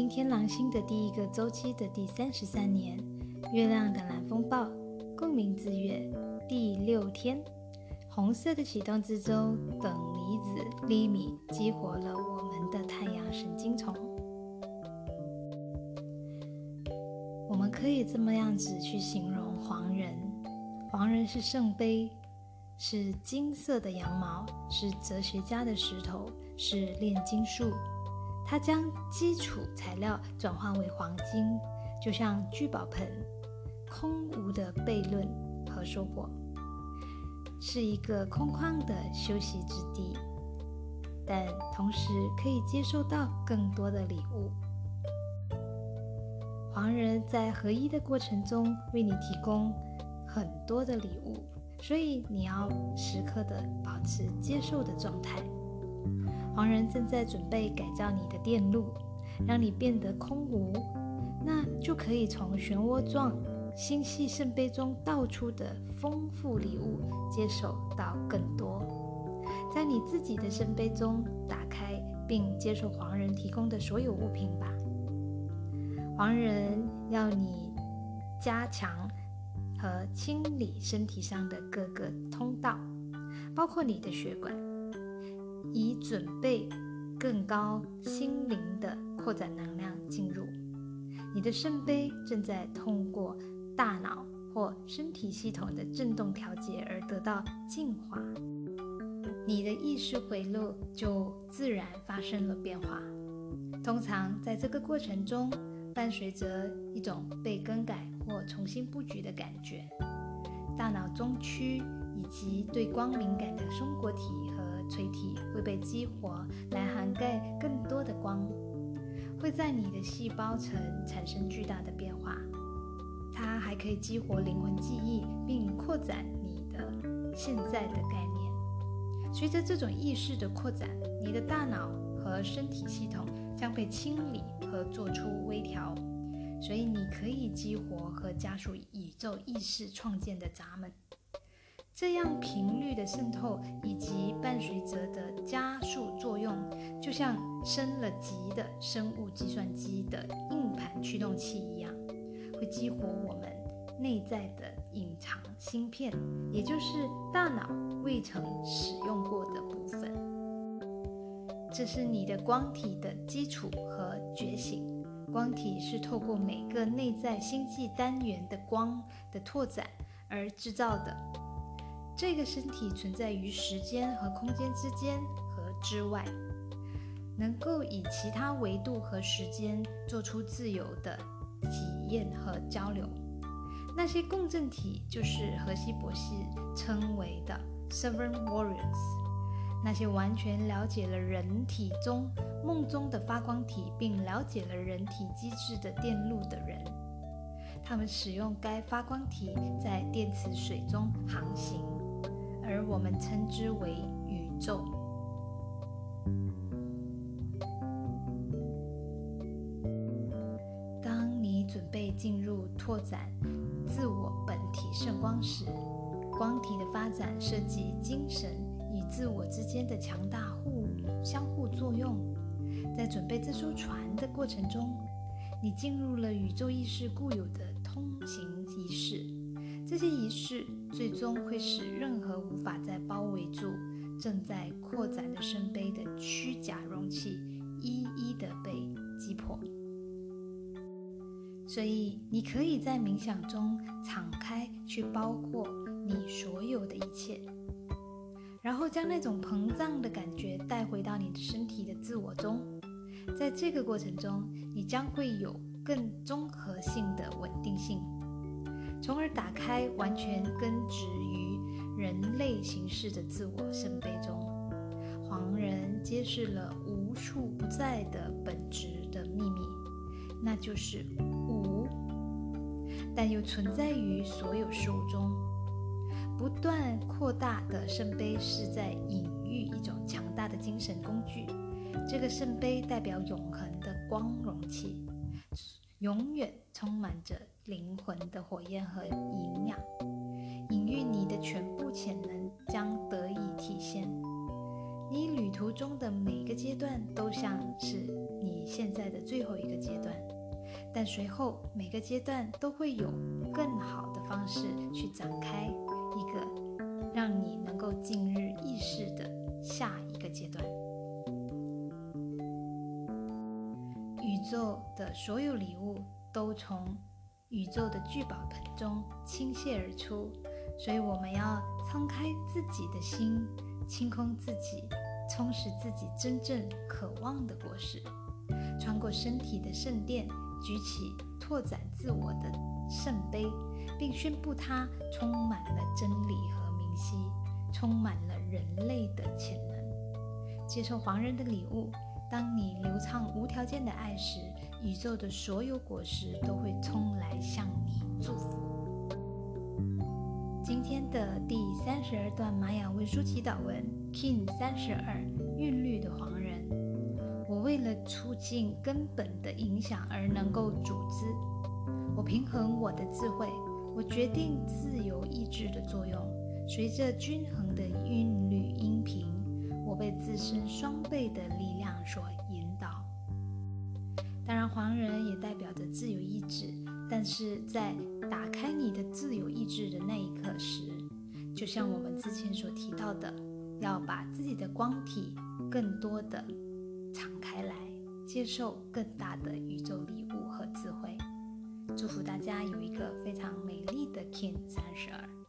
今天狼星的第一个周期的第三十三年，月亮的蓝风暴共鸣之月第六天，红色的启动之舟等离子粒米激活了我们的太阳神经丛。我们可以这么样子去形容黄人：黄人是圣杯，是金色的羊毛，是哲学家的石头，是炼金术。它将基础材料转化为黄金，就像聚宝盆，空无的悖论和说过，是一个空旷的休息之地，但同时可以接受到更多的礼物。黄人在合一的过程中为你提供很多的礼物，所以你要时刻的保持接受的状态。黄人正在准备改造你的电路，让你变得空无，那就可以从漩涡状星系圣杯中倒出的丰富礼物接受到更多。在你自己的圣杯中打开并接受黄人提供的所有物品吧。黄人要你加强和清理身体上的各个通道，包括你的血管。以准备更高心灵的扩展能量进入你的圣杯，正在通过大脑或身体系统的振动调节而得到净化，你的意识回路就自然发生了变化。通常在这个过程中，伴随着一种被更改或重新布局的感觉，大脑中区以及对光敏感的松果体和。垂体会被激活，来涵盖更多的光，会在你的细胞层产生巨大的变化。它还可以激活灵魂记忆，并扩展你的现在的概念。随着这种意识的扩展，你的大脑和身体系统将被清理和做出微调，所以你可以激活和加速宇宙意识创建的闸门。这样频率的渗透以及伴随着的加速作用，就像升了级的生物计算机的硬盘驱动器一样，会激活我们内在的隐藏芯片，也就是大脑未曾使用过的部分。这是你的光体的基础和觉醒。光体是透过每个内在星际单元的光的拓展而制造的。这个身体存在于时间和空间之间和之外，能够以其他维度和时间做出自由的体验和交流。那些共振体就是荷西博士称为的 Seven Warriors，那些完全了解了人体中梦中的发光体，并了解了人体机制的电路的人。他们使用该发光体在电磁水中航行。而我们称之为宇宙。当你准备进入拓展自我本体圣光时，光体的发展涉及精神与自我之间的强大互相互作用。在准备这艘船的过程中，你进入了宇宙意识固有的通行仪式。这些仪式最终会使任何无法再包围住正在扩展的圣杯的虚假容器一一的被击破。所以，你可以在冥想中敞开去包括你所有的一切，然后将那种膨胀的感觉带回到你的身体的自我中。在这个过程中，你将会有更综合性的稳定性。从而打开完全根植于人类形式的自我圣杯中，黄人揭示了无处不在的本质的秘密，那就是无，但又存在于所有事物中。不断扩大的圣杯是在隐喻一种强大的精神工具，这个圣杯代表永恒的光容器，永远充满着。灵魂的火焰和营养，隐喻你的全部潜能将得以体现。你旅途中的每个阶段都像是你现在的最后一个阶段，但随后每个阶段都会有更好的方式去展开一个让你能够进入意识的下一个阶段。宇宙的所有礼物都从宇宙的聚宝盆中倾泻而出，所以我们要敞开自己的心，清空自己。充实自己真正渴望的果实，穿过身体的圣殿，举起拓展自我的圣杯，并宣布它充满了真理和明晰，充满了人类的潜能。接受黄人的礼物，当你流畅无条件的爱时，宇宙的所有果实都会冲来向你祝福。今天的第三十二段玛雅文书祈祷文，King 三十二韵律的黄人。我为了促进根本的影响而能够组织，我平衡我的智慧，我决定自由意志的作用。随着均衡的韵律音，自身双倍的力量所引导。当然，黄人也代表着自由意志。但是在打开你的自由意志的那一刻时，就像我们之前所提到的，要把自己的光体更多的敞开来，接受更大的宇宙礼物和智慧。祝福大家有一个非常美丽的 King 三十二。